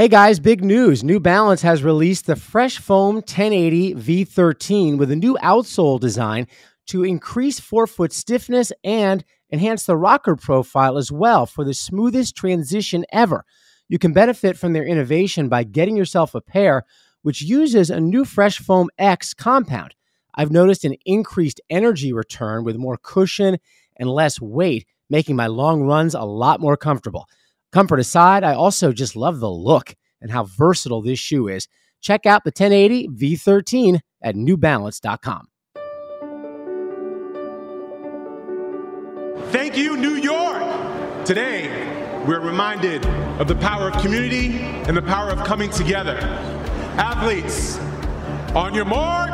Hey guys, big news. New Balance has released the Fresh Foam 1080 V13 with a new outsole design to increase forefoot stiffness and enhance the rocker profile as well for the smoothest transition ever. You can benefit from their innovation by getting yourself a pair which uses a new Fresh Foam X compound. I've noticed an increased energy return with more cushion and less weight, making my long runs a lot more comfortable. Comfort aside, I also just love the look and how versatile this shoe is. Check out the 1080 V13 at newbalance.com. Thank you, New York. Today, we're reminded of the power of community and the power of coming together. Athletes, on your mark.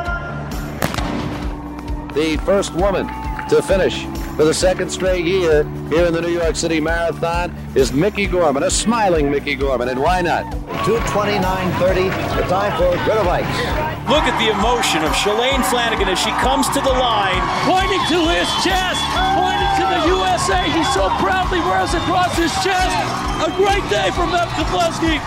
The first woman to finish for the second straight year here in the New York City Marathon is Miki Gorman, a smiling Miki Gorman, and why not? 229.30, the time for Grete Waitz. Look at the emotion of Shalane Flanagan as she comes to the line, pointing to his chest, pointing to the USA. He so proudly wears across his chest. A great day for Meb Keflezighi.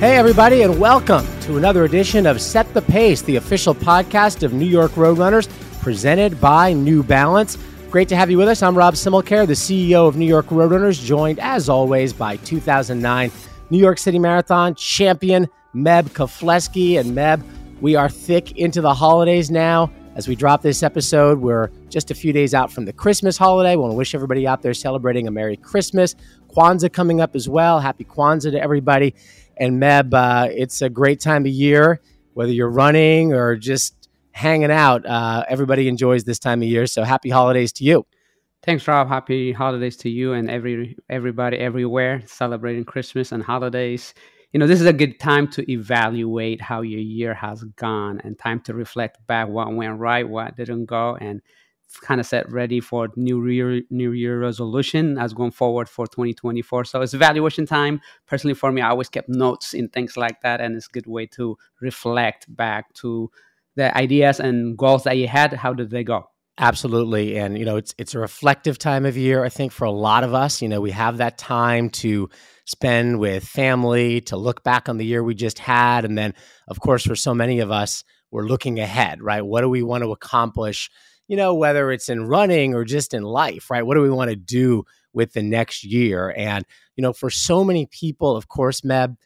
Hey, everybody, and welcome to another edition of Set the Pace, the official podcast of New York Roadrunners, presented by New Balance. Great to have you with us. I'm Rob Simmelkjaer, the CEO of New York Roadrunners, joined as always by 2009 New York City Marathon champion Meb Keflezighi. And Meb, we are thick into the holidays now. As we drop this episode, we're just a few days out from the Christmas holiday. We want to wish everybody out there celebrating a Merry Christmas. Kwanzaa coming up as well. Happy Kwanzaa to everybody. And Meb, uh, it's a great time of year, whether you're running or just hanging out. Uh, everybody enjoys this time of year. So happy holidays to you. Thanks, Rob. Happy holidays to you and every everybody everywhere celebrating Christmas and holidays. You know, this is a good time to evaluate how your year has gone and time to reflect back what went right, what didn't go, and kind of set ready for new year new year resolution as going forward for 2024 so it's evaluation time personally for me i always kept notes in things like that and it's a good way to reflect back to the ideas and goals that you had how did they go Absolutely. And, you know, it's it's a reflective time of year, I think, for a lot of us. You know, we have that time to spend with family, to look back on the year we just had. And then, of course, for so many of us, we're looking ahead, right? What do we want to accomplish you know, whether it's in running or just in life, right? What do we want to do with the next year? And, you know, for so many people, of course, Meb,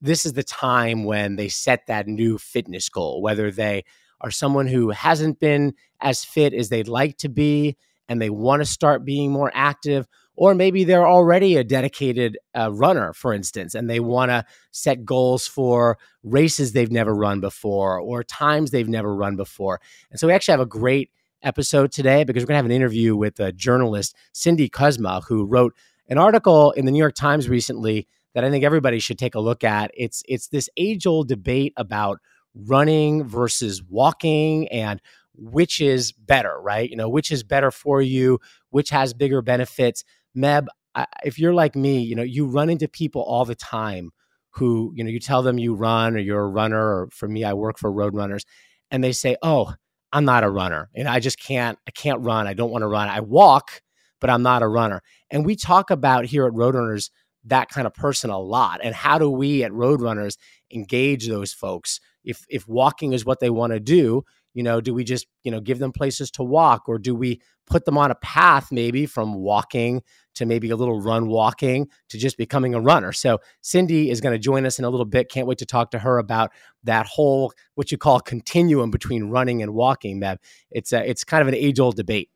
this is the time when they set that new fitness goal, whether they are someone who hasn't been as fit as they'd like to be and they want to start being more active, or maybe they're already a dedicated uh, runner, for instance, and they want to set goals for races they've never run before or times they've never run before. And so we actually have a great episode today because we're going to have an interview with a journalist, Cindy Kuzma, who wrote an article in the New York Times recently that I think everybody should take a look at. It's it's this age old debate about running versus walking and which is better, right? You know, which is better for you, which has bigger benefits. Meb, if you're like me, you know, you run into people all the time who, you know, you tell them you run or you're a runner, or for me, I work for road runners, and they say, "Oh, I'm not a runner and I just can't, I can't run. I don't want to run. I walk, but I'm not a runner. And we talk about here at Roadrunners that kind of person a lot. And how do we at Roadrunners engage those folks? If if walking is what they want to do, you know, do we just, you know, give them places to walk or do we put them on a path maybe from walking to maybe a little run walking to just becoming a runner. So Cindy is going to join us in a little bit. Can't wait to talk to her about that whole what you call continuum between running and walking. Meb, it's a, it's kind of an age old debate.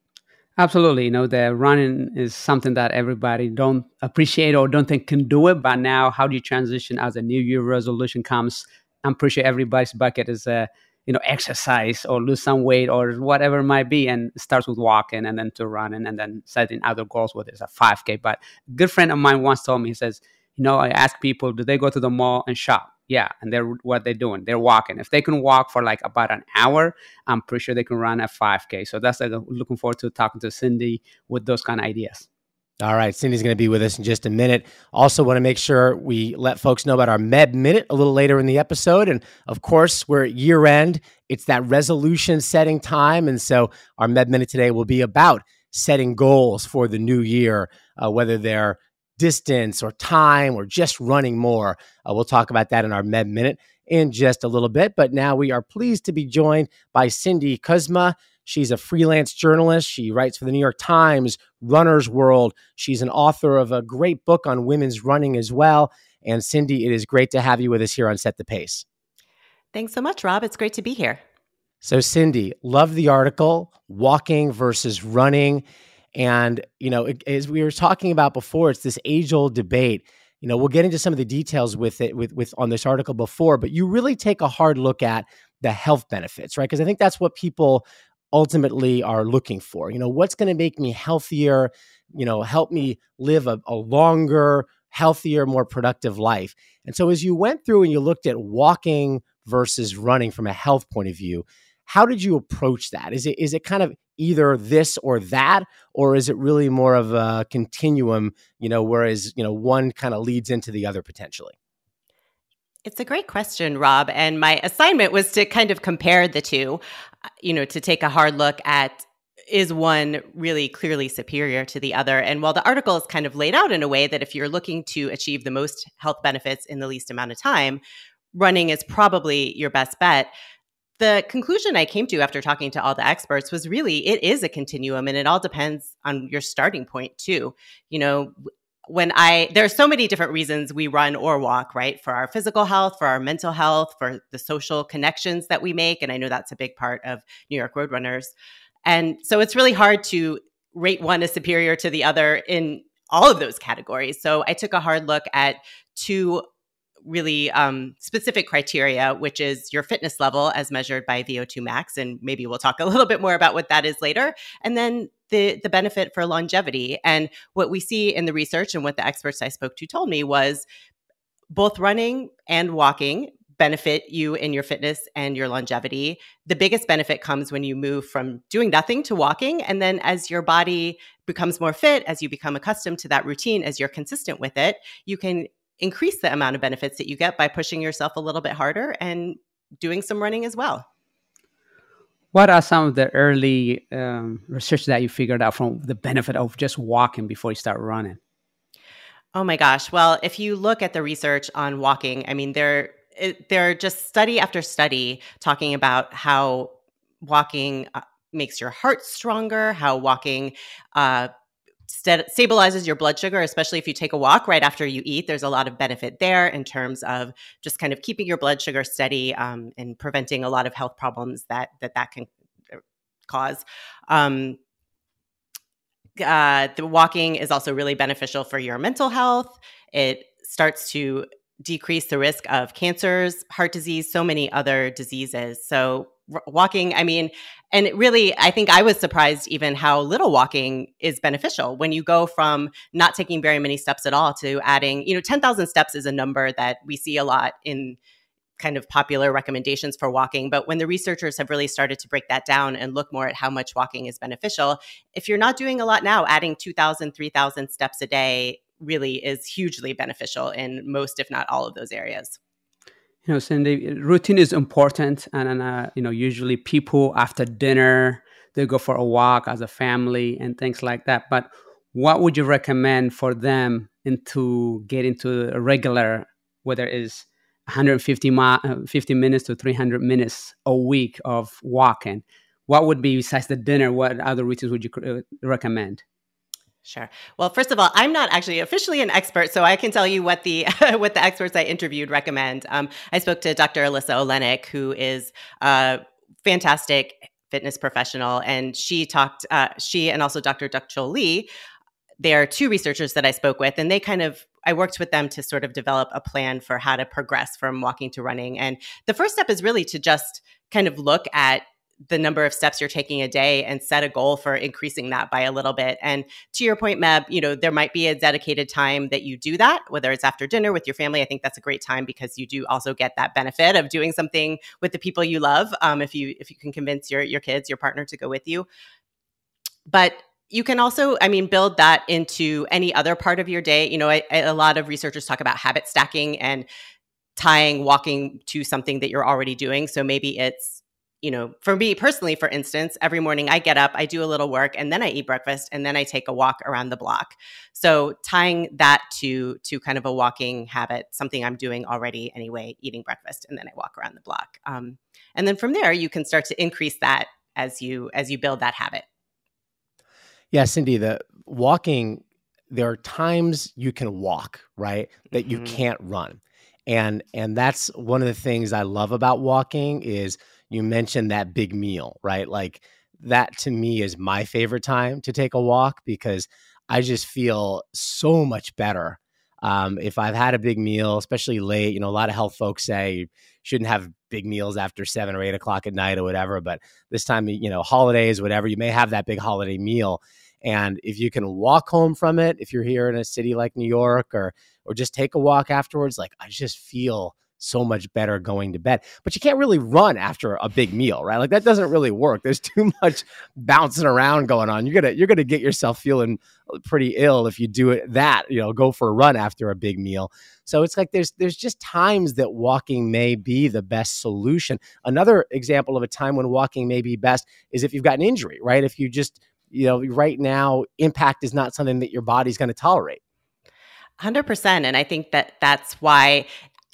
Absolutely, you know the running is something that everybody don't appreciate or don't think can do it. But now, how do you transition as a New Year resolution comes? I'm pretty sure everybody's bucket is a you know exercise or lose some weight or whatever it might be and starts with walking and then to running and then setting other goals whether it's a 5k but a good friend of mine once told me he says you know i ask people do they go to the mall and shop? Yeah and they're what they're doing they're walking. If they can walk for like about an hour i'm pretty sure they can run a 5k so that's like looking forward to talking to cindy with those kind of ideas all right, Cindy's going to be with us in just a minute. Also, want to make sure we let folks know about our Meb Minute a little later in the episode. And of course, we're at year end, it's that resolution setting time. And so, our Meb Minute today will be about setting goals for the new year, uh, whether they're distance or time or just running more. Uh, we'll talk about that in our Meb Minute in just a little bit. But now we are pleased to be joined by Cindy Kuzma. She's a freelance journalist. She writes for the New York Times, Runner's World. She's an author of a great book on women's running as well. And Cindy, it is great to have you with us here on Set the Pace. Thanks so much, Rob. It's great to be here. So, Cindy, love the article, walking versus running. And, you know, as we were talking about before, it's this age old debate. You know, we'll get into some of the details with it with, with on this article before, but you really take a hard look at the health benefits, right? Because I think that's what people ultimately are looking for. You know, what's going to make me healthier, you know, help me live a, a longer, healthier, more productive life. And so as you went through and you looked at walking versus running from a health point of view, how did you approach that? Is it is it kind of either this or that, or is it really more of a continuum? You know, whereas you know one kind of leads into the other potentially. It's a great question, Rob. And my assignment was to kind of compare the two, Uh, you know, to take a hard look at is one really clearly superior to the other? And while the article is kind of laid out in a way that if you're looking to achieve the most health benefits in the least amount of time, running is probably your best bet the conclusion I came to after talking to all the experts was really it is a continuum and it all depends on your starting point too. You know, when I there are so many different reasons we run or walk, right? For our physical health, for our mental health, for the social connections that we make and I know that's a big part of New York Roadrunners. And so it's really hard to rate one as superior to the other in all of those categories. So I took a hard look at two really um, specific criteria, which is your fitness level as measured by VO2 max. And maybe we'll talk a little bit more about what that is later. And then the, the benefit for longevity. And what we see in the research and what the experts I spoke to told me was both running and walking benefit you in your fitness and your longevity. The biggest benefit comes when you move from doing nothing to walking. And then as your body becomes more fit, as you become accustomed to that routine, as you're consistent with it, you can increase the amount of benefits that you get by pushing yourself a little bit harder and doing some running as well. What are some of the early um, research that you figured out from the benefit of just walking before you start running? Oh my gosh. Well, if you look at the research on walking, I mean, there, there are just study after study talking about how walking uh, makes your heart stronger, how walking uh, st- stabilizes your blood sugar, especially if you take a walk right after you eat. There's a lot of benefit there in terms of just kind of keeping your blood sugar steady um, and preventing a lot of health problems that that that can uh, cause. Um, uh, the walking is also really beneficial for your mental health. It starts to decrease the risk of cancers, heart disease, so many other diseases. So walking i mean and it really i think i was surprised even how little walking is beneficial when you go from not taking very many steps at all to adding you know 10,000 steps is a number that we see a lot in kind of popular recommendations for walking. But when the researchers have really started to break that down and look more at how much walking is beneficial if you're not doing a lot now adding 2,000 3,000 steps a day really is hugely beneficial in most if not all of those areas you know, Cindy, routine is important, and, and uh, you know, usually people after dinner they go for a walk as a family and things like that. But what would you recommend for them into get into a regular, whether it's 150 mi- uh, 50 minutes to 300 minutes a week of walking? What would be besides the dinner? What other routines would you uh, recommend? Sure. Well, first of all, I'm not actually officially an expert, so I can tell you what the what the experts I interviewed recommend. Um, I spoke to Dr. Alyssa Olenick, who is a fantastic fitness professional, and she talked. Uh, she and also Dr. Duck-chul Lee. They are two researchers that I spoke with, and they kind of I worked with them to sort of develop a plan for how to progress from walking to running. And the first step is really to just kind of look at the number of steps you're taking a day and set a goal for increasing that by a little bit. And to your point, Meb, you know, there might be a dedicated time that you do that, whether it's after dinner with your family. I think that's a great time because you do also get that benefit of doing something with the people you love. Um, if you if you can convince your your kids, your partner to go with you. But you can also, I mean, build that into any other part of your day. You know, I, I, a lot of researchers talk about habit stacking and tying walking to something that you're already doing. So maybe it's you know, for me personally, for instance, every morning I get up, I do a little work, and then I eat breakfast, and then I take a walk around the block. So tying that to to kind of a walking habit, something I'm doing already anyway, eating breakfast, and then I walk around the block. Um, and then from there, you can start to increase that as you as you build that habit. Yeah, Cindy, the walking. There are times you can walk, right, that mm-hmm. you can't run, and and that's one of the things I love about walking is you mentioned that big meal, right? Like that to me is my favorite time to take a walk because I just feel so much better. Um, if I've had a big meal, especially late, you know, a lot of health folks say you shouldn't have big meals after seven or eight o'clock at night or whatever. But this time, you know, holidays, whatever, you may have that big holiday meal. And if you can walk home from it, if you're here in a city like New York or or just take a walk afterwards, like I just feel so much better going to bed. But you can't really run after a big meal, right? Like that doesn't really work. There's too much bouncing around going on. You're gonna you're gonna get yourself feeling pretty ill if you do it that, you know, go for a run after a big meal. So it's like there's there's just times that walking may be the best solution. Another example of a time when walking may be best is if you've got an injury, right? If you just, you know, right now impact is not something that your body's to tolerate. 100% and i think that that's why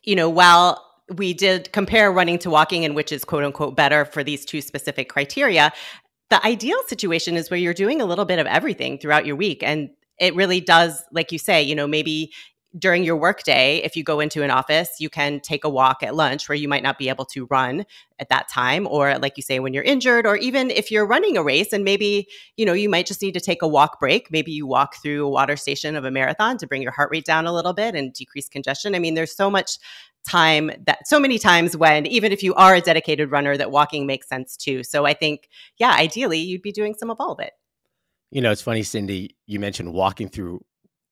you know, while we did compare running to walking and which is quote unquote better for these two specific criteria, the ideal situation is where you're doing a little bit of everything throughout your week. And it really does, like you say, you know, maybe during your workday, if you go into an office, you can take a walk at lunch where you might not be able to run at that time. Or, like you say, when you're injured, or even if you're running a race and maybe, you know, you might just need to take a walk break. Maybe you walk through a water station of a marathon to bring your heart rate down a little bit and decrease congestion. I mean, there's so much time that so many times when even if you are a dedicated runner that walking makes sense too so i think yeah ideally you'd be doing some of all of it you know it's funny cindy you mentioned walking through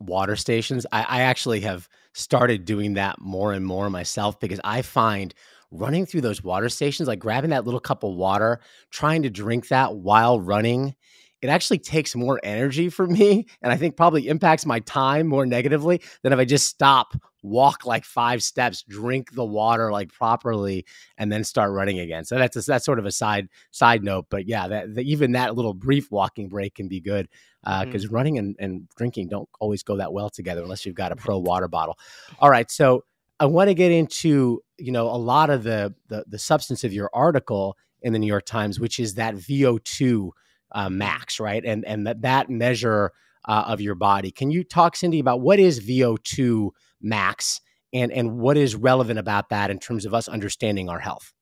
water stations. I, I actually have started doing that more and more myself because I find running through those water stations, like grabbing that little cup of water, trying to drink that while running, it actually takes more energy for me. And I think probably impacts my time more negatively than if I just stop, walk like five steps, drink the water like properly, and then start running again. So that's a, that's sort of a side side note. But yeah, that, the, even that little brief walking break can be good because uh, mm. running and, and drinking don't always go that well together unless you've got a pro water bottle. All right. So I want to get into, you know, a lot of the, the, the substance of your article in the New York Times, which is that VO2 uh, max, right? And and that that measure uh, of your body. Can you talk, Cindy, about what is VO2 max and and what is relevant about that in terms of us understanding our health?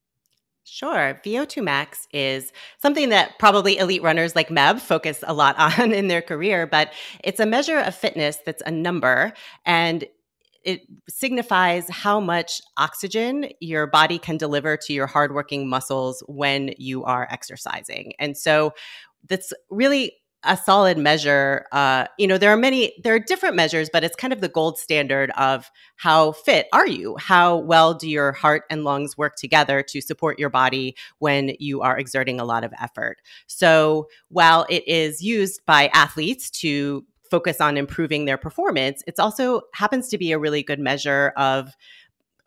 Sure. VO2 max is something that probably elite runners like Meb focus a lot on in their career, but it's a measure of fitness that's a number and it signifies how much oxygen your body can deliver to your hardworking muscles when you are exercising. And so that's really a solid measure. Uh, you know, there are many, there are different measures, but it's kind of the gold standard of how fit are you? How well do your heart and lungs work together to support your body when you are exerting a lot of effort? So while it is used by athletes to focus on improving their performance, it also happens to be a really good measure of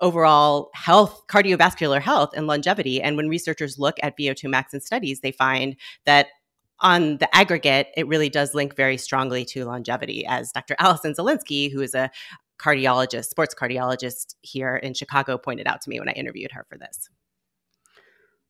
overall health, cardiovascular health, and longevity. And when researchers look at VO2 max in studies, they find that on the aggregate, it really does link very strongly to longevity, as Dr. Allison Zielinski, who is a cardiologist, sports cardiologist here in Chicago, pointed out to me when I interviewed her for this.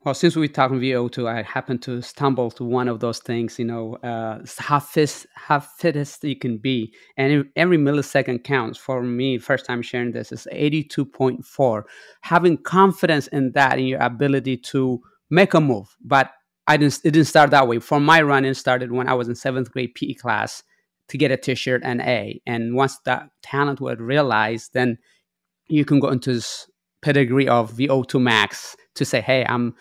Well, since we're talking VO2, I happened to stumble to one of those things, you know, uh, how, fit, how fittest you can be. And every millisecond counts. For me, first time sharing this is 82.4. Having confidence in that, in your ability to make a move. But I didn't, it didn't start that way. For my run running started when I was in seventh grade PE class to get a t-shirt and A. And once that talent was realized, then you can go into this pedigree of VO2 max to say, hey, I'm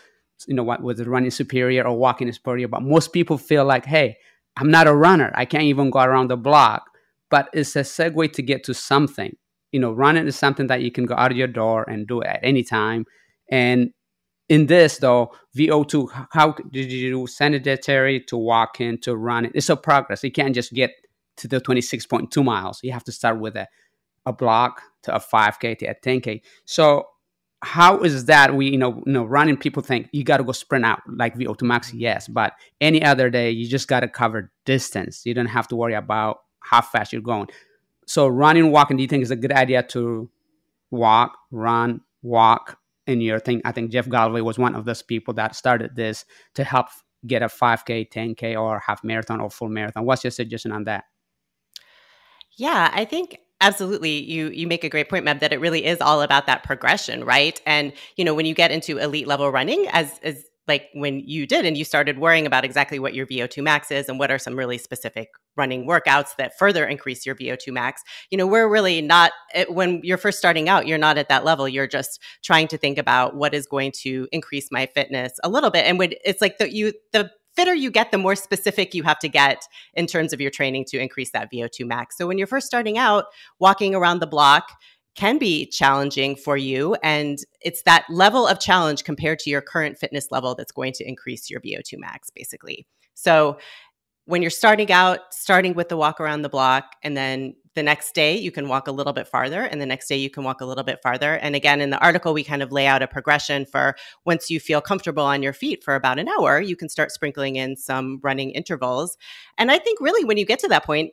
you know what was it running superior or walking superior? But most people feel like hey i'm not a runner. I can't even go around the block. But it's a segue to get to something. You know running is something that you can go out of your door and do at any time. And in this though vo2 how did you do sanitary to walk in to run it? It's a progress. You can't just get to the 26.2 miles. You have to start with a, a block to a 5k to a 10k so how is that we you know you know running people think you got to go sprint out like VO2 max yes but any other day you just got to cover distance. You don't have to worry about how fast you're going. So running walking do you think is a good idea to walk run walk in your thing I think Jeff Galloway was one of those people that started this to help get a 5k 10k or half marathon or full marathon what's your suggestion on that yeah I think Absolutely. You you make a great point, Meb, that it really is all about that progression, right? And you know, when you get into elite level running, as as like when you did and you started worrying about exactly what your VO2 max is and what are some really specific running workouts that further increase your VO2 max. You know, we're really not eh, when you're first starting out, you're not at that level. You're just trying to think about what is going to increase my fitness a little bit. And when it's like you the fitter you get, the more specific you have to get in terms of your training to increase that VO2 max. So when you're first starting out, walking around the block can be challenging for you. And it's that level of challenge compared to your current fitness level that's going to increase your VO2 max, basically. So when you're starting out, starting with the walk around the block and then the next day you can walk a little bit farther and the next day you can walk a little bit farther and again in the article we kind of lay out a progression for once you feel comfortable on your feet for about an hour you can start sprinkling in some running intervals and i think really when you get to that point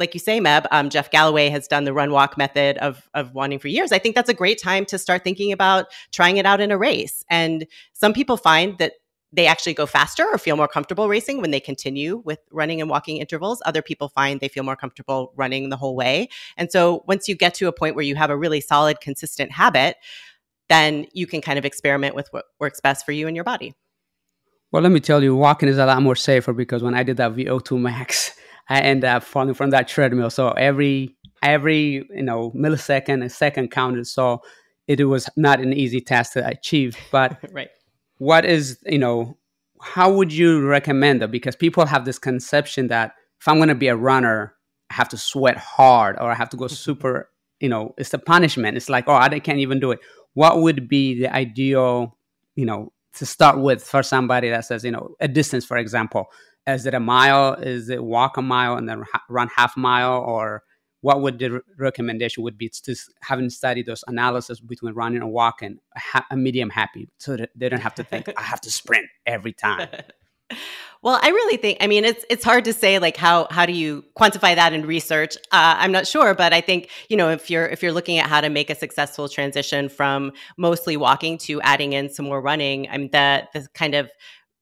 like you say, Meb, um, Jeff Galloway has done the run walk method of of wanting for years. I think that's a great time to start thinking about trying it out in a race. And some people find that they actually go faster or feel more comfortable racing when they continue with running and walking intervals. Other people find they feel more comfortable running the whole way. And so once you get to a point where you have a really solid, consistent habit, then you can kind of experiment with what works best for you and your body. Well, let me tell you, walking is a lot more safer because when I did that VO2 max, I ended up falling from that treadmill. So every every you know millisecond, a second counted. So it was not an easy task to achieve. But right what is you know how would you recommend it because people have this conception that if i'm going to be a runner i have to sweat hard or i have to go super you know it's a punishment it's like oh i can't even do it what would be the ideal you know to start with for somebody that says you know a distance for example is it a mile? Is it walk a mile and then run half mile? Or what would the recommendation would be to having studied those analysis between running and walking a, a medium happy so that they don't have to think i have to sprint every time. Well i really think i mean it's it's hard to say like how how do you quantify that in research? Uh, i'm not sure but i think you know if you're if you're looking at how to make a successful transition from mostly walking to adding in some more running i mean the the kind of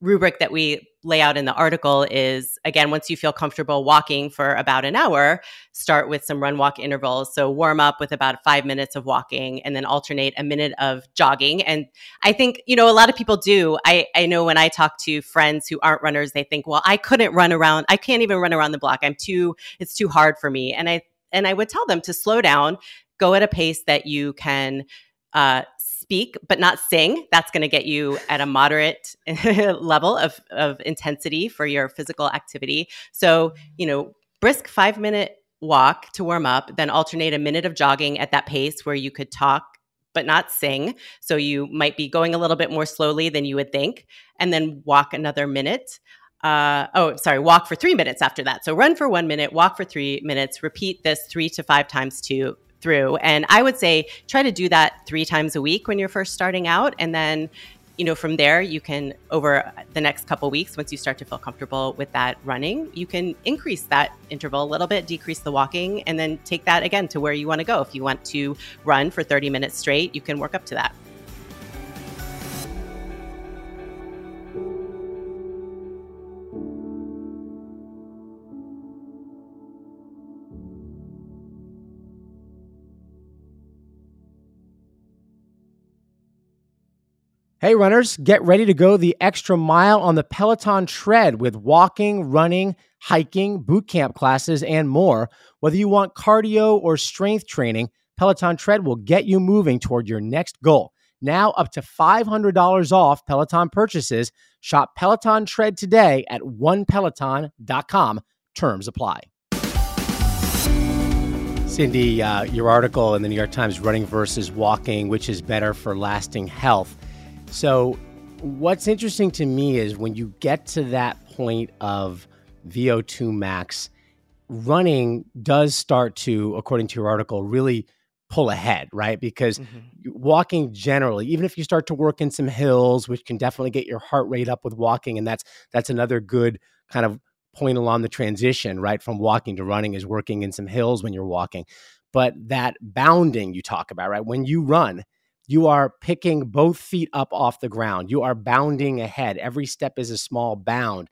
rubric that we lay out in the article is again, once you feel comfortable walking for about an hour, start with some run walk intervals. So warm up with about five minutes of walking and then alternate a minute of jogging. And I think, you know, a lot of people do. I, I know when I talk to friends who aren't runners, they think, well, I couldn't run around. I can't even run around the block. I'm too, it's too hard for me. And I, and I would tell them to slow down, go at a pace that you can uh, speak but not sing. That's going to get you at a moderate level of, of intensity for your physical activity. So, you know, brisk five minute walk to warm up, then alternate a minute of jogging at that pace where you could talk but not sing. So you might be going a little bit more slowly than you would think, and then walk another minute. Uh, oh, sorry, walk for three minutes after that. So run for one minute, walk for three minutes, repeat this three to five times to through. And I would say try to do that three times a week when you're first starting out. And then, you know, from there, you can, over the next couple weeks, once you start to feel comfortable with that running, you can increase that interval a little bit, decrease the walking, and then take that again to where you want to go. If you want to run for 30 minutes straight, you can work up to that. Hey, runners, get ready to go the extra mile on the Peloton tread with walking, running, hiking, boot camp classes, and more. Whether you want cardio or strength training, Peloton tread will get you moving toward your next goal. Now, up to $500 off Peloton purchases. Shop Peloton tread today at onepeloton.com. Terms apply. Cindy, uh, your article in the New York Times, Running versus Walking, which is better for lasting health so, what's interesting to me is when you get to that point of VO2 max, running does start to, according to your article, really pull ahead, right? Because mm-hmm. walking generally, even if you start to work in some hills, which can definitely get your heart rate up with walking, and that's that's another good kind of point along the transition, right, from walking to running is working in some hills when you're walking. But that bounding you talk about, right? When you run, you are picking both feet up off the ground. You are bounding ahead. Every step is a small bound.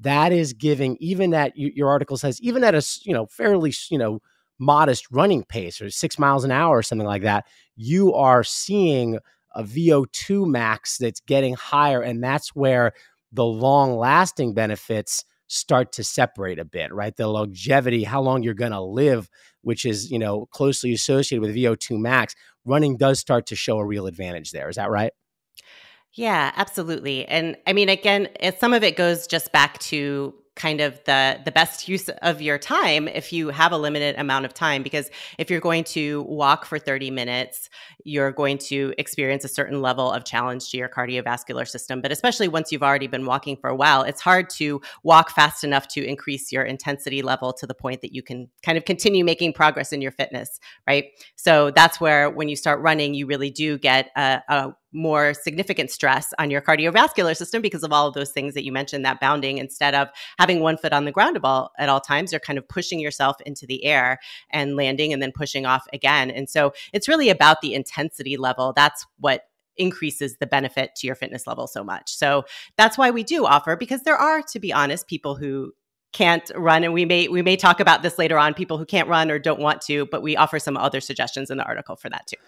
That is giving even at your article says even at a you know fairly you know modest running pace or six miles an hour or something like that, you are seeing a VO2 max that's getting higher. And that's where the long lasting benefits start to separate a bit, right? The longevity, how long you're going to live, which is, you know, closely associated with VO2 max, running does start to show a real advantage there. Is that right? Yeah, absolutely. And I mean, again, some of it goes just back to kind of the the best use of your time if you have a limited amount of time because if you're going to walk for 30 minutes you're going to experience a certain level of challenge to your cardiovascular system. But especially once you've already been walking for a while it's hard to walk fast enough to increase your intensity level to the point that you can kind of continue making progress in your fitness right? So that's where when you start running you really do get a, a more significant stress on your cardiovascular system because of all of those things that you mentioned that bounding instead of having one foot on the ground all, at all times you're kind of pushing yourself into the air and landing and then pushing off again. And so it's really about the intensity level. That's what increases the benefit to your fitness level so much. So that's why we do offer because there are to be honest people who can't run and we may we may talk about this later on people who can't run or don't want to but we offer some other suggestions in the article for that too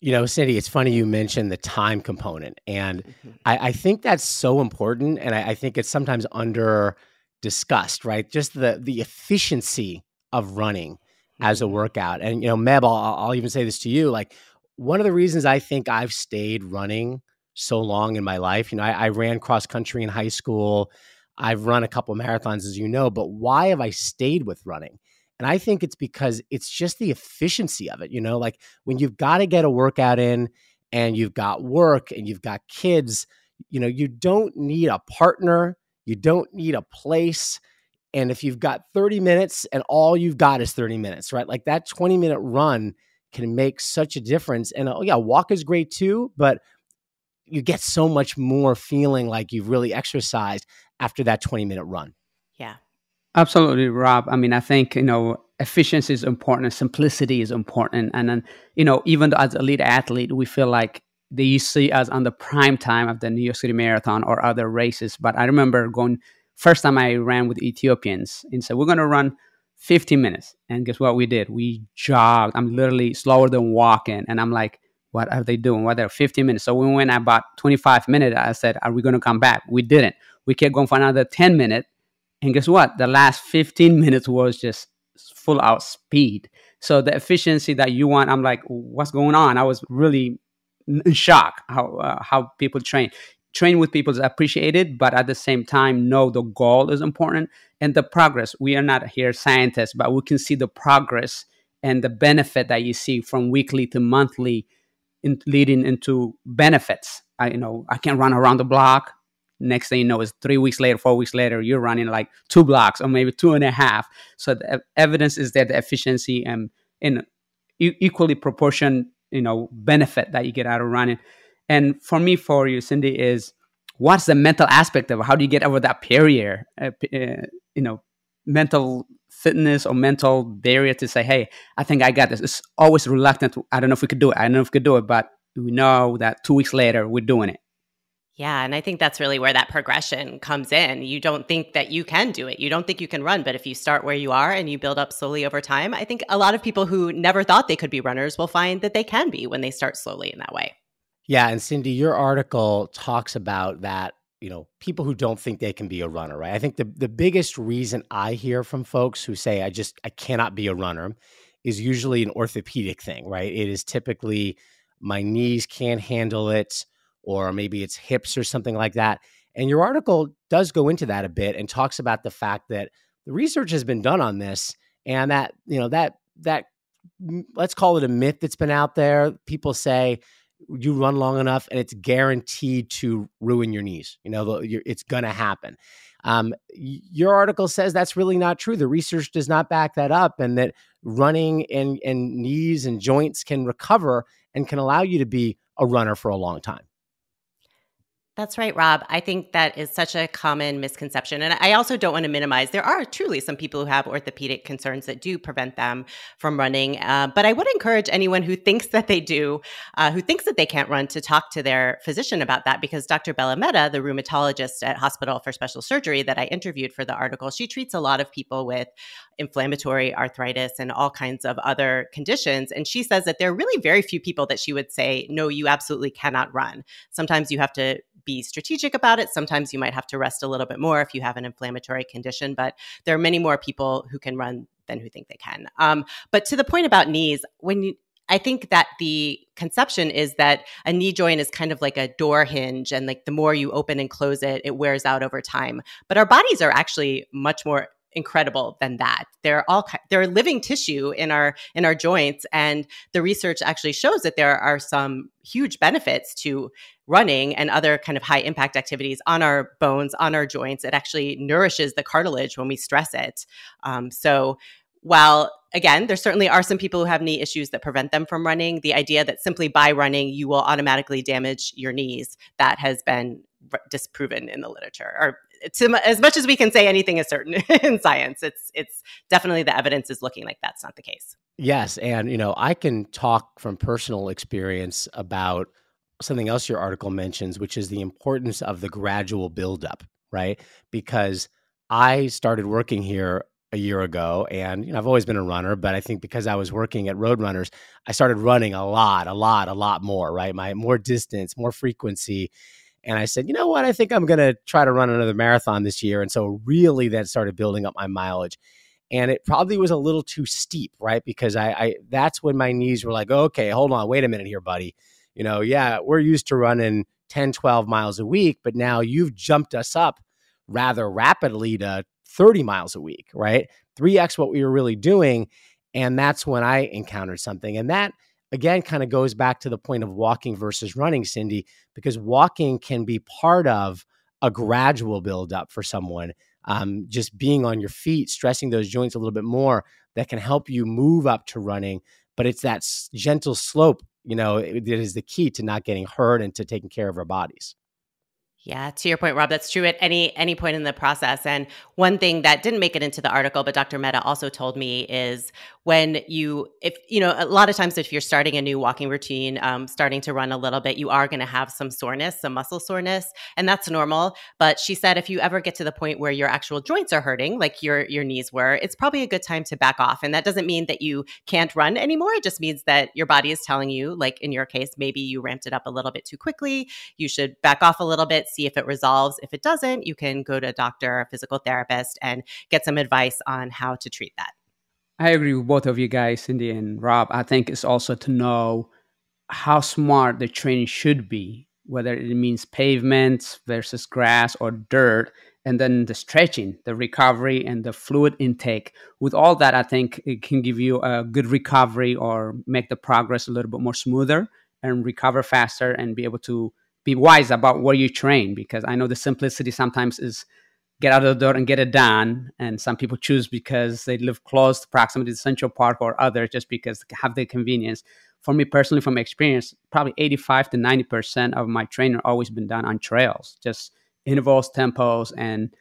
you know, Cindy, it's funny you mentioned the time component. And mm-hmm. I, I, think that's so important. And I, I, think it's sometimes under discussed, right? Just the the efficiency of running mm-hmm. as a mm-hmm. workout. And, you know, Meb, I'll, I'll even say this to you. Like, one of the reasons I think I've stayed running so long in my life, you know, I, I ran cross country in high school. I've run a couple marathons, as you know, but why have I stayed with running? And I think it's because it's just the efficiency of it. You know, like when you've got to get a workout in and you've got work and you've got kids, you know, you don't need a partner, you don't need a place. And if you've got 30 minutes and all you've got is 30 minutes, right? Like that 20 minute run can make such a difference. And oh, yeah, walk is great too, but you get so much more feeling like you've really exercised after that 20 minute run. Absolutely, Rob. I mean, I think, you know, efficiency is important, simplicity is important. And then, you know, even as elite athlete, we feel like they see us on the prime time of the New York City Marathon or other races. But I remember going, first time I ran with Ethiopians and said, we're going to run 15 minutes. And guess what we did? We jogged. I'm literally slower than walking. And I'm like, what are they doing? What are 15 minutes? So we went about 25 minutes. I said, are we going to come back? We didn't. We kept going for another 10 minutes and guess what? The last 15 minutes was just full out speed. So the efficiency that you want, I'm like, what's going on? I was really in shock how uh, how people train. Train with people is appreciated, but at the same time, know the goal is important and the progress. We are not here scientists, but we can see the progress and the benefit that you see from weekly to monthly, in, leading into benefits. I you know I can run around the block next thing you know is three weeks later four weeks later you're running like two blocks or maybe two and a half. So the evidence is that the efficiency and in equally proportion you know benefit that you get out of running. And for me for you cindy is what's the mental aspect of how do you get over that barrier uh, uh, you know mental fitness or mental barrier to say hey i think i got this. It's always reluctant i don't know if we could do it. I don't know if we could do it but we know that two weeks later we're doing it yeah. And I think that's really where that progression comes in. You don't think that you can do it. You don't think you can run. But if you start where you are and you build up slowly over time, I think a lot of people who never thought they could be runners will find that they can be when they start slowly in that way. Yeah. And Cindy, your article talks about that, you know, people who don't think they can be a runner, right? I think the, the biggest reason I hear from folks who say, I just, I cannot be a runner is usually an orthopedic thing, right? It is typically my knees can't handle it or maybe it's hips or something like that. And your article does go into that a bit and talks about the fact that the research has been done on this and that, you know, that, that, let's call it a myth that's been out there. People say, you run long enough and it's guaranteed to ruin your knees. You know, it's going to happen. Um, your article says that's really not true. The research does not back that up, and that running and, and knees and joints can recover and can allow you to be a runner for a long time. That's right, Rob. I think that is such a common misconception. And I also don't want to minimize. There are truly some people who have orthopedic concerns that do prevent them from running. Uh, but I would encourage anyone who thinks that they do, uh, who thinks that they can't run, to talk to their physician about that because Dr. Bella Mehta, the rheumatologist at Hospital for Special Surgery that I interviewed for the article, she treats a lot of people with inflammatory arthritis and all kinds of other conditions. And she says that there are really very few people that she would say, no, you absolutely cannot run. Sometimes you have to be strategic about it. Sometimes you might have to rest a little bit more if you have an inflammatory condition, but there are many more people who can run than who think they can. Um, but to the point about knees, when you I think that the conception is that a knee joint is kind of like a door hinge, and like the more you open and close it, it wears out over time. But our bodies are actually much more incredible than that. They're all they're living tissue in our in our joints and the research actually shows that there are some huge benefits to running and other kind of high impact activities on our bones, on our joints. It actually nourishes the cartilage when we stress it. Um, so while again, there certainly are some people who have knee issues that prevent them from running, the idea that simply by running you will automatically damage your knees, that has been disproven in the literature or to, as much as we can say anything is certain in science, it's it's definitely the evidence is looking like that's not the case. Yes, and you know I can talk from personal experience about something else your article mentions, which is the importance of the gradual buildup, right? Because I started working here a year ago and you know I've always been a runner but I think because I was working at Roadrunners I started running a lot a lot a lot more right my more distance more frequency and I said, you know what? I think I'm going to try to run another marathon this year. And so, really, then started building up my mileage. And it probably was a little too steep, right? Because I, I that's when my knees were like, okay, hold on, wait a minute here, buddy. You know, yeah, we're used to running 10, 12 miles a week, but now you've jumped us up rather rapidly to 30 miles a week, right? 3x what we were really doing. And that's when I encountered something. And that again kind of goes back to the point of walking versus running, Cindy, because walking can be part of a gradual buildup for someone. Um, just being on your feet, stressing those joints a little bit more, that can help you move up to running. But it's that gentle slope, you know, that is the key to not getting hurt and to taking care of our bodies. Yeah, to your point, Rob, that's true at any any point in the process. And one thing that didn't make it into the article, but Dr. Mehta also told me is when you, if you know, a lot of times if you're starting a new walking routine, um, starting to run a little bit, you are going to have some soreness, some muscle soreness, and that's normal. But she said if you ever get to the point where your actual joints are hurting, like your your knees were, it's probably a good time to back off. And that doesn't mean that you can't run anymore. It just means that your body is telling you, like in your case, maybe you ramped it up a little bit too quickly. You should back off a little bit see if it resolves. If it doesn't, you can go to a doctor, a physical therapist, and get some advice on how to treat that. I agree with both of you guys, Cindy and Rob. I think it's also to know how smart the training should be, whether it means pavements versus grass or dirt, and then the stretching, the recovery, and the fluid intake. With all that, I think it can give you a good recovery or make the progress a little bit more smoother and recover faster and be able to be wise about where you train because I know the simplicity sometimes is get out of the door and get it done. And some people choose because they live close to proximity to Central Park or other just because they have the convenience. For me personally, from experience, probably 85 to 90% of my training always been done on trails, just intervals, tempos, and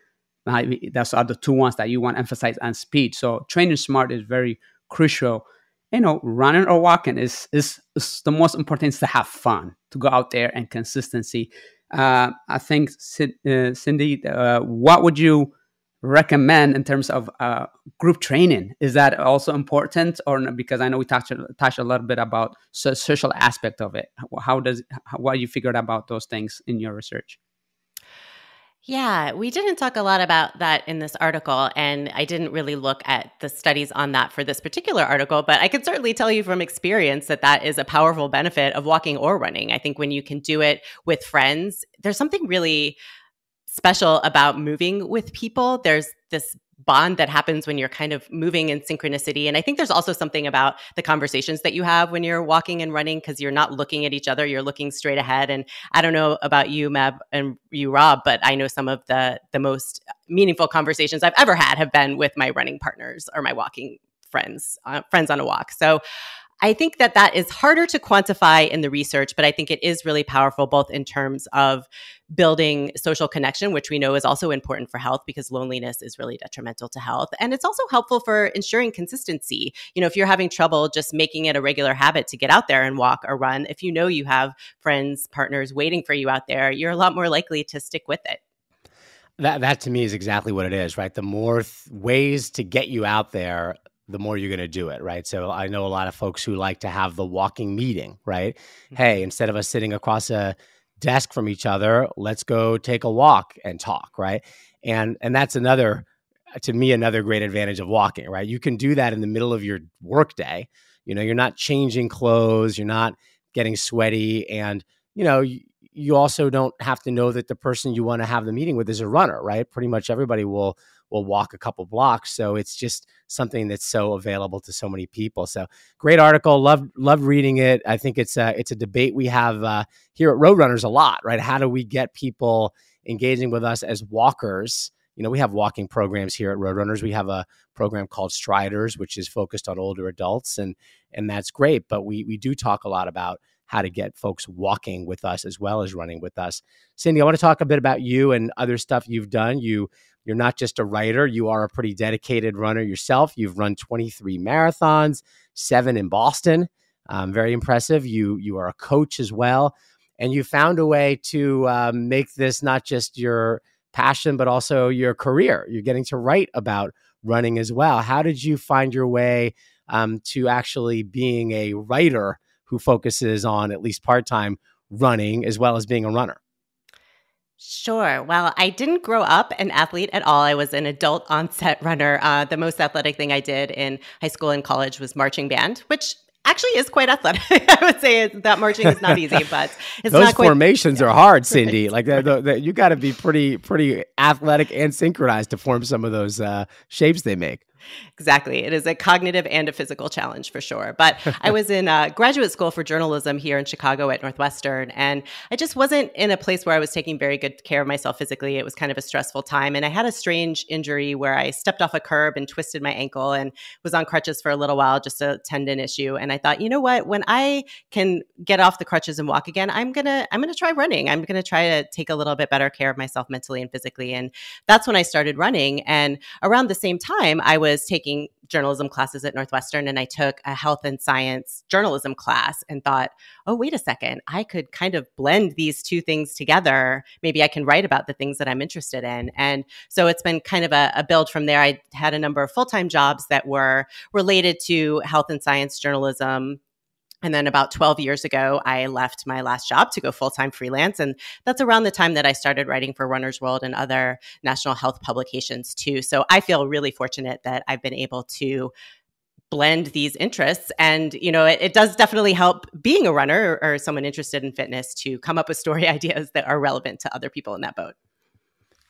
that's are the two ones that you want to emphasize on speed. So training smart is very crucial you know, running or walking is, is, is the most important is to have fun, to go out there and consistency. Uh, I think, uh, Cindy, uh, what would you recommend in terms of uh, group training? Is that also important, or because I know we touched touched a little bit about social aspect of it. How does how, what you figured about those things in your research? Yeah, we didn't talk a lot about that in this article, and I didn't really look at the studies on that for this particular article, but I can certainly tell you from experience that that is a powerful benefit of walking or running. I think when you can do it with friends, there's something really special about moving with people. There's this bond that happens when you're kind of moving in synchronicity. And I think there's also something about the conversations that you have when you're walking and running because you're not looking at each other, you're looking straight ahead. And I don't know about you, Meb, and you, Rob, but I know some of the the most meaningful conversations I've ever had have been with my running partners or my walking friends, uh, friends on a walk. So I think that that is harder to quantify in the research, but I think it is really powerful both in terms of building social connection, which we know is also important for health because loneliness is really detrimental to health. And it's also helpful for ensuring consistency. You know, if you're having trouble just making it a regular habit to get out there and walk or run, if you know you have friends, partners waiting for you out there, you're a lot more likely to stick with it. That that to me is exactly what it is, right? The more th- ways to get you out there, the more you're going to do it, right? So I know a lot of folks who like to have the walking meeting, right? Mm-hmm. Hey, instead of us sitting across a desk from each other, let's go take a walk and talk, right? And and that's another to me another great advantage of walking, right? You can do that in the middle of your workday. You know, you're not changing clothes, you're not getting sweaty and you know, you, you also don't have to know that the person you want to have the meeting with is a runner, right? Pretty much everybody will will walk a couple blocks. So it's just something that's so available to so many people. So great article. Love love reading it. I think it's a it's a debate we have uh, here at Roadrunners a lot, right? How do we get people engaging with us as walkers? You know, we have walking programs here at Roadrunners. We have a program called Striders, which is focused on older adults, and and that's great. But we we do talk a lot about how to get folks walking with us as well as running with us. Cindy, I want to talk a bit about you and other stuff you've done. You you're not just a writer, you are a pretty dedicated runner yourself. You've run 23 marathons, seven in Boston. Um, very impressive. You you are a coach as well, and you found a way to um, make this not just your passion but also your career. You're getting to write about running as well. How did you find your way um, to actually being a writer who focuses on at least part time running as well as being a runner? Sure. Well, I didn't grow up an athlete at all. I was an adult onset runner. Uh, the most athletic thing I did in high school and college was marching band, which actually is quite athletic. I would say that marching is not easy, but it's those formations are hard, Cindy. Like the, the, the, you got to be pretty pretty athletic and synchronized to form some of those uh, shapes they make. Exactly. It is a cognitive and a physical challenge for sure. But I was in uh, graduate school for journalism here in Chicago at Northwestern, and I just wasn't in a place where I was taking very good care of myself physically. It was kind of a stressful time. And I had a strange injury where I stepped off a curb and twisted my ankle and was on crutches for a little while, just a tendon issue. And I thought, you know what? When I can get off the crutches and walk again, I'm going to, I'm going to try running. I'm going to try to take a little bit better care of myself mentally and physically. And that's when I started running. And around the same time, I was was taking journalism classes at Northwestern and I took a health and science journalism class and thought, oh, wait a second, I could kind of blend these two things together. Maybe I can write about the things that I'm interested in. And so it's been kind of a, a build from there. I had a number of full time jobs that were related to health and science journalism and then about 12 years ago, I left my last job to go full time freelance. And that's around the time that I started writing for Runner's World and other national health publications too. So I feel really fortunate that I've been able to blend these interests and you know it, it does definitely help being a runner or, or someone interested in fitness to come up with story ideas that are relevant to other people in that boat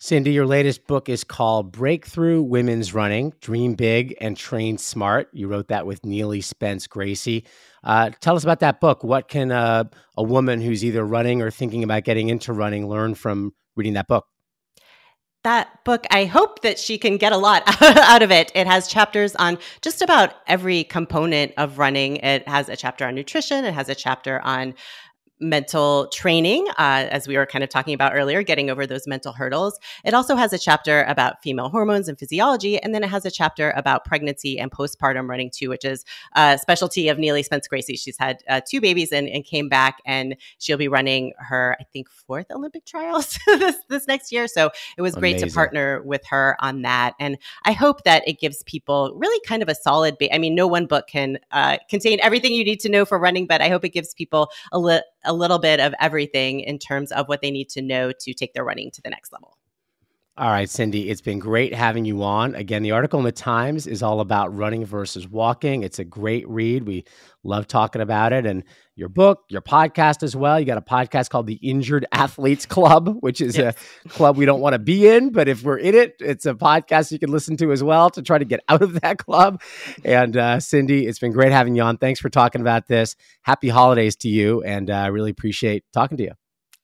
Cindy, your latest book is called Breakthrough Women's Running Dream Big and Train Smart. You wrote that with Neely Spence Gracey. Uh, tell us about that book. What can a woman who's either running or thinking about getting into running learn from reading that book? that book, I hope that she can get a lot out of it. It has chapters on just about every component of running. It has a chapter on nutrition, it has a chapter on mental training, uh, as we were kind of talking about earlier, getting over those mental hurdles. It also has a chapter about female hormones and physiology, and then it has a chapter about pregnancy and postpartum running too, which is a specialty of Neely Spence Gracey. She's had uh, two babies and, and, came back, and she'll be running her, I think, fourth Olympic trials this this next year. So it was Amazing. great to partner with her on that, and I hope that it gives people really kind of a solid. Ba- I mean, no one book can uh, contain everything you need to know for running, but I hope it gives people a little a little bit of everything in terms of what they need to know to take their running to the next level. All right, Cindy, it's been great having you on. Again, the article in the Times is all about running versus walking. It's a great read. We love talking about it. And your book, your podcast as well. You got a podcast called the Injured Athletes Club, which is yes. a club we don't want to be in, but if we're in it, it's a podcast you can listen to as well to try to get out of that club. And uh, Cindy, it's been great having you on. Thanks for talking about this. Happy holidays to you. And I uh, really appreciate talking to you.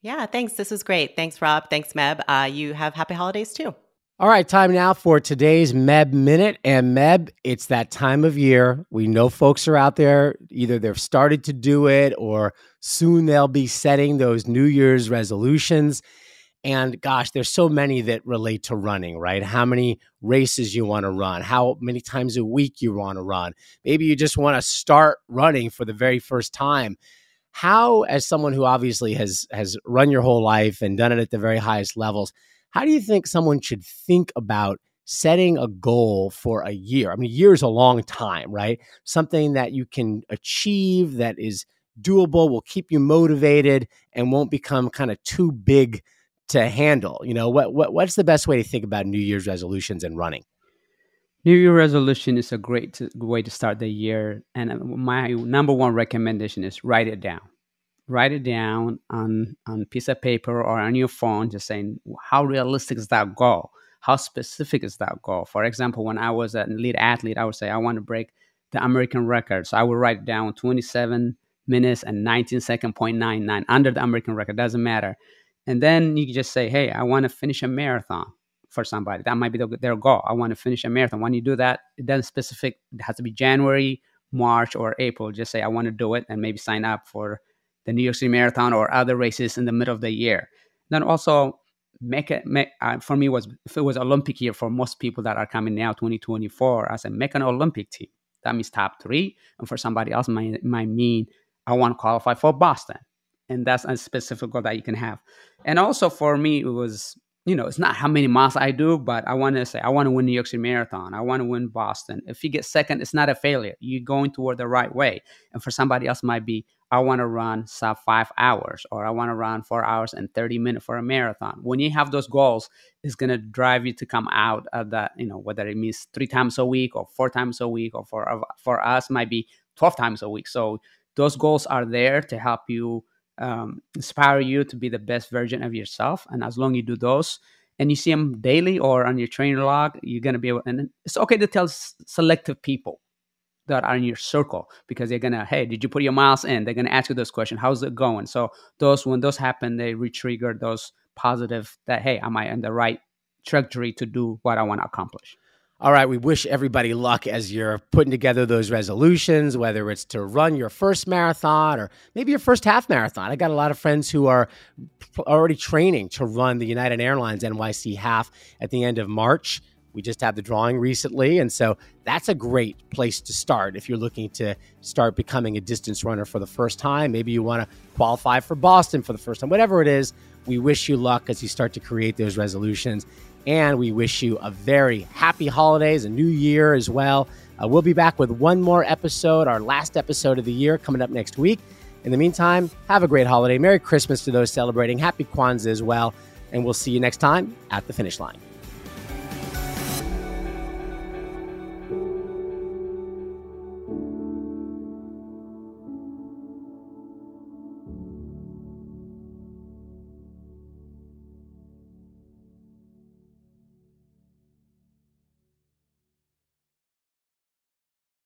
Yeah, thanks. This was great. Thanks, Rob. Thanks, Meb. Uh, you have happy holidays too. All right, time now for today's Meb Minute. And Meb, it's that time of year. We know folks are out there, either they've started to do it or soon they'll be setting those New Year's resolutions. And gosh, there's so many that relate to running, right? How many races you want to run, how many times a week you want to run. Maybe you just want to start running for the very first time how as someone who obviously has has run your whole life and done it at the very highest levels how do you think someone should think about setting a goal for a year? I mean a year is a long time right? Something that you can achieve that is doable will keep you motivated and won't become kind of too big to handle you know? What, what what's the best way to think about new year's resolutions and running New Year resolution is a great way to start the year. And uh, my number one recommendation is write it down. Write it down on on piece of paper or on your phone, just saying how realistic is that goal? How specific is that goal? For example, when I was an elite athlete, I would say I want to break the American record. So I would write down 27 minutes and 19 second point nine nine under the American record. Doesn't matter. And then you can just say, hey, I want to finish a marathon for somebody. That might be the, their goal. I want to finish a marathon. When you do that, it doesn't specific. It has to be January, March, or April. Just say I want to do it, and maybe sign up for the New York City Marathon or other races in the middle of the year. Then also make it. Make, uh, for me was if it was Olympic year for most people that are coming now 2024. I said make an Olympic team. That means top three, and for somebody else might might mean I want to qualify for Boston and that's a specific goal that you can have. And also for me, it was you know, it's not how many miles I do, but I want to say I want to win New York City Marathon. I want to win Boston. If you get second, it's not a failure. You're going toward the right way. And for somebody else, might be I want to run sub five hours, or I want to run four hours and thirty minutes for a marathon. When you have those goals, it's gonna drive you to come out of that. You know, whether it means three times a week or four times a week, or for for us might be twelve times a week. So those goals are there to help you um, inspire you to be the best version of yourself. And as long as you do those, and you see them daily or on your trainer log, you're gonna be able. And it's okay to tell s- selective people that are in your circle because they're gonna, hey, did you put your miles in? They're gonna ask you those questions. How's it going? So those when those happen, they retrigger those positive that hey, am I on the right trajectory to do what I want to accomplish? All right, we wish everybody luck as you're putting together those resolutions, whether it's to run your first marathon or maybe your first half marathon. I got a lot of friends who are already training to run the United Airlines NYC half at the end of March. We just had the drawing recently. And so that's a great place to start if you're looking to start becoming a distance runner for the first time. Maybe you want to qualify for Boston for the first time, whatever it is. We wish you luck as you start to create those resolutions. And we wish you a very happy holidays, a new year as well. Uh, we'll be back with one more episode, our last episode of the year, coming up next week. In the meantime, have a great holiday. Merry Christmas to those celebrating. Happy Kwanzaa as well. And we'll see you next time at the finish line.